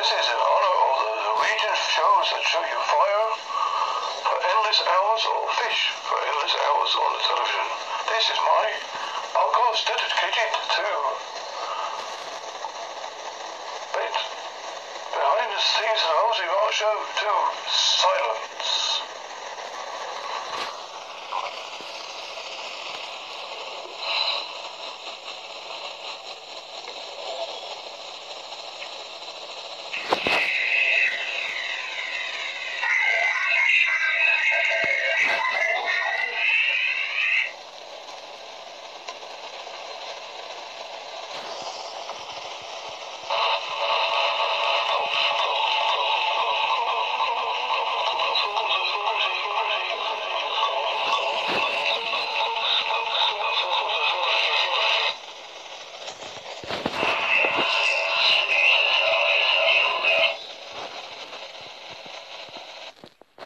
This is in honor of the Norwegian shows that show you fire for endless hours or fish for endless hours on the television. This is my uncle's dedicated to behind the scenes and hours you show to silence.